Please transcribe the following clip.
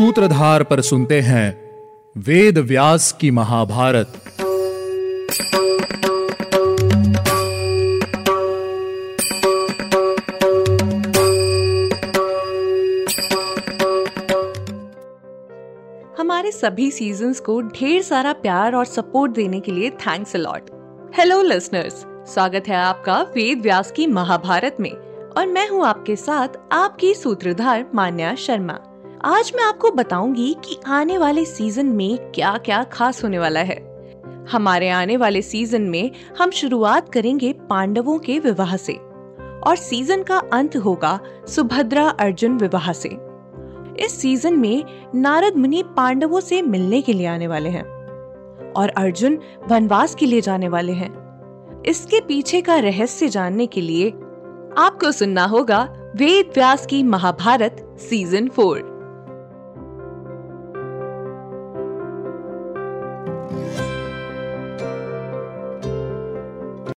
सूत्रधार पर सुनते हैं वेद व्यास की महाभारत। हमारे सभी सीजन्स को ढेर सारा प्यार और सपोर्ट देने के लिए थैंक्स अलॉट हेलो लिसनर्स स्वागत है आपका वेद व्यास की महाभारत में, और मैं हूँ आपके साथ आपकी सूत्रधार मान्या शर्मा। आज मैं आपको बताऊँगी कि आने वाले सीज़न में क्या क्या खास होने वाला है। हमारे आने वाले सीज़न में हम शुरुआत करेंगे पांडवों के विवाह से, और सीज़न का अंत होगा सुभद्रा अर्जुन विवाह से। इस सीज़न में नारद मुनि पांडवों से मिलने के लिए आने वाले हैं, और अर्जुन वनवास के लिए जाने वाले हैं। इसके पीछे का रहस्य जानने के लिए आपको सुनना होगा वेद व्यास की महाभारत सीज़न फोर